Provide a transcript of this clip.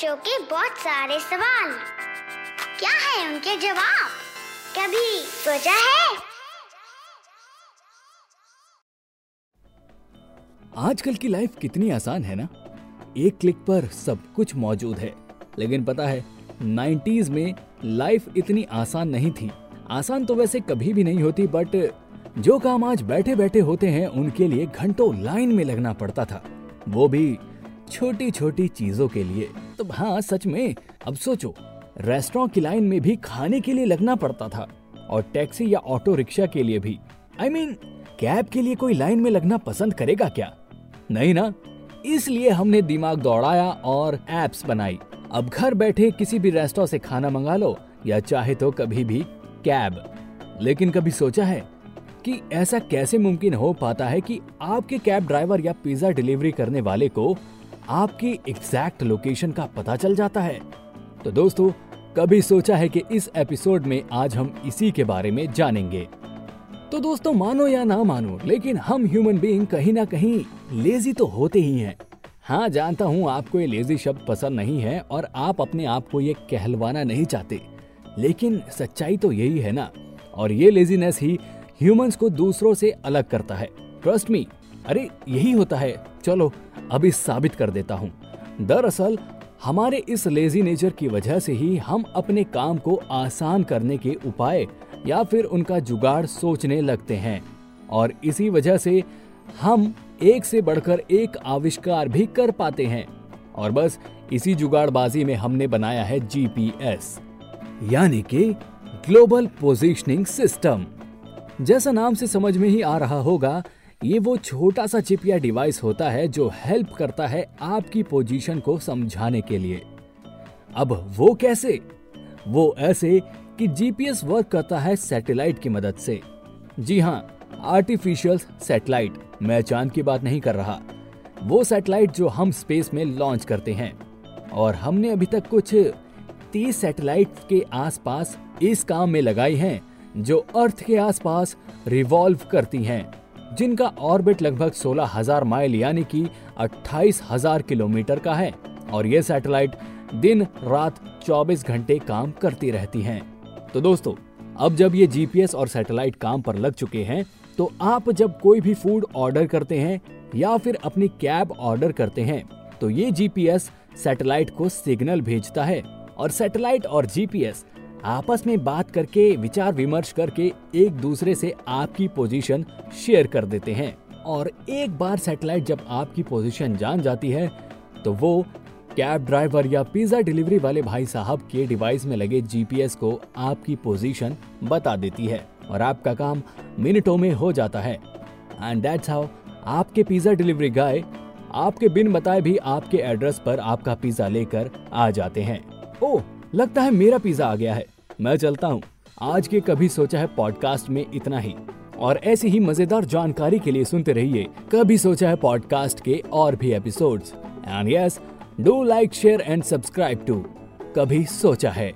बच्चों के बहुत सारे सवाल। क्या है उनके जवाब? कभी सोचा है? आजकल की लाइफ कितनी आसान है ना? एक क्लिक पर सब कुछ मौजूद है। लेकिन पता है 90s में लाइफ इतनी आसान नहीं थी। आसान तो वैसे कभी भी नहीं होती बट जो काम आज बैठे बैठे होते हैं, उनके लिए घंटों लाइन में लगना पड़ता था। वो भी छोटी छोटी चीज़ों के लिए। तो हाँ सच में। अब सोचो रेस्टोरेंट की लाइन में भी खाने के लिए लगना पड़ता था और टैक्सी या ऑटो रिक्शा के लिए भी। I I mean mean, cab के लिए कोई लाइन में लगना पसंद करेगा क्या? नहीं ना? इसलिए हमने दिमाग दौड़ाया और एप्स बनाई। अब घर बैठे किसी भी रेस्टोरेंट से खाना मंगा लो या चाहे तो कभी भी कैब। लेकिन कभी सोचा है कि ऐसा कैसे मुमकिन हो पाता है कि आपके कैब ड्राइवर या पिज्जा डिलीवरी करने वाले को आपकी एग्जैक्ट लोकेशन का पता चल जाता है। तो दोस्तों, कभी सोचा है कि इस एपिसोड में आज हम इसी के बारे में जानेंगे? तो दोस्तों, मानो या ना मानो, लेकिन हम ह्यूमन बीइंग कहीं ना कहीं लेजी तो होते ही हैं। हाँ जानता हूँ आपको ये लेजी शब्द पसंद नहीं है और आप अपने आप को ये कहलवाना नहीं चाहते। लेकिन सच्चाई तो यही है ना? और ये लेजीनेस ही ह्यूमंस को दूसरों से अलग करता है। ट्रस्ट मी अरे, यही होता है। चलो अभी साबित कर देता हूँ। दरअसल, हमारे इस लेजी नेचर की वजह से ही हम अपने काम को आसान करने के उपाय या फिर उनका जुगाड़ सोचने लगते हैं। और इसी वजह से हम एक से बढ़कर एक आविष्कार भी कर पाते हैं। और बस, इसी जुगाड़बाजी में हमने बनाया है जीपीएस यानी कि ग्लोबल पोजीशनिंग सिस्टम जैसा नाम से समझ में ही आ रहा होगा ये वो छोटा सा चिप या डिवाइस होता है जो हेल्प करता है आपकी पोजीशन को समझाने के लिए। अब वो कैसे? वो ऐसे कि जीपीएस वर्क करता है सैटेलाइट की मदद से। जी हाँ आर्टिफिशियल सैटेलाइट। मैं चाँद की बात नहीं कर रहा। वो सैटेलाइट जो हम स्पेस में लॉन्च करते हैं। और हमने अभी तक कुछ तीस सैटेलाइट के आसपास इस काम में लगाई हैं, जो अर्थ के आसपास रिवॉल्व करती हैं। जिनका ऑर्बिट लगभग सोलह हज़ार माइल, यानी कि अट्ठाईस हज़ार किलोमीटर का है, और ये सैटेलाइट दिन रात 24 घंटे काम करती रहती हैं। तो दोस्तों, अब जब ये जीपीएस और सैटेलाइट काम पर लग चुके हैं तो आप जब कोई भी फ़ूड ऑर्डर करते हैं, या फिर अपनी कैब ऑर्डर करते हैं तो ये जीपीएस सैटेलाइट को सिग्नल भेजता है, और सैटेलाइट और जीपीएस आपस में बात करके, विचार विमर्श करके एक दूसरे से आपकी पोजीशन शेयर कर देते हैं। और एक बार सैटेलाइट जब आपकी पोजीशन जान जाती है तो वो कैब ड्राइवर या पिज्जा डिलीवरी वाले भाई साहब के डिवाइस में लगे जीपीएस को आपकी पोजीशन बता देती है और आपका काम मिनटों में हो जाता है। एंड दैट्स हाउ आपके पिज्जा डिलीवरी गाय आपके बिन बताए भी आपके एड्रेस पर आपका पिज्जा लेकर आ जाते हैं। ओह! लगता है मेरा पिज्जा आ गया है। मैं चलता हूँ। आज के कभी सोचा है पॉडकास्ट में इतना ही। और ऐसी ही मज़ेदार जानकारी के लिए सुनते रहिए कभी सोचा है पॉडकास्ट के और भी episodes. And yes do like share and subscribe to कभी सोचा है।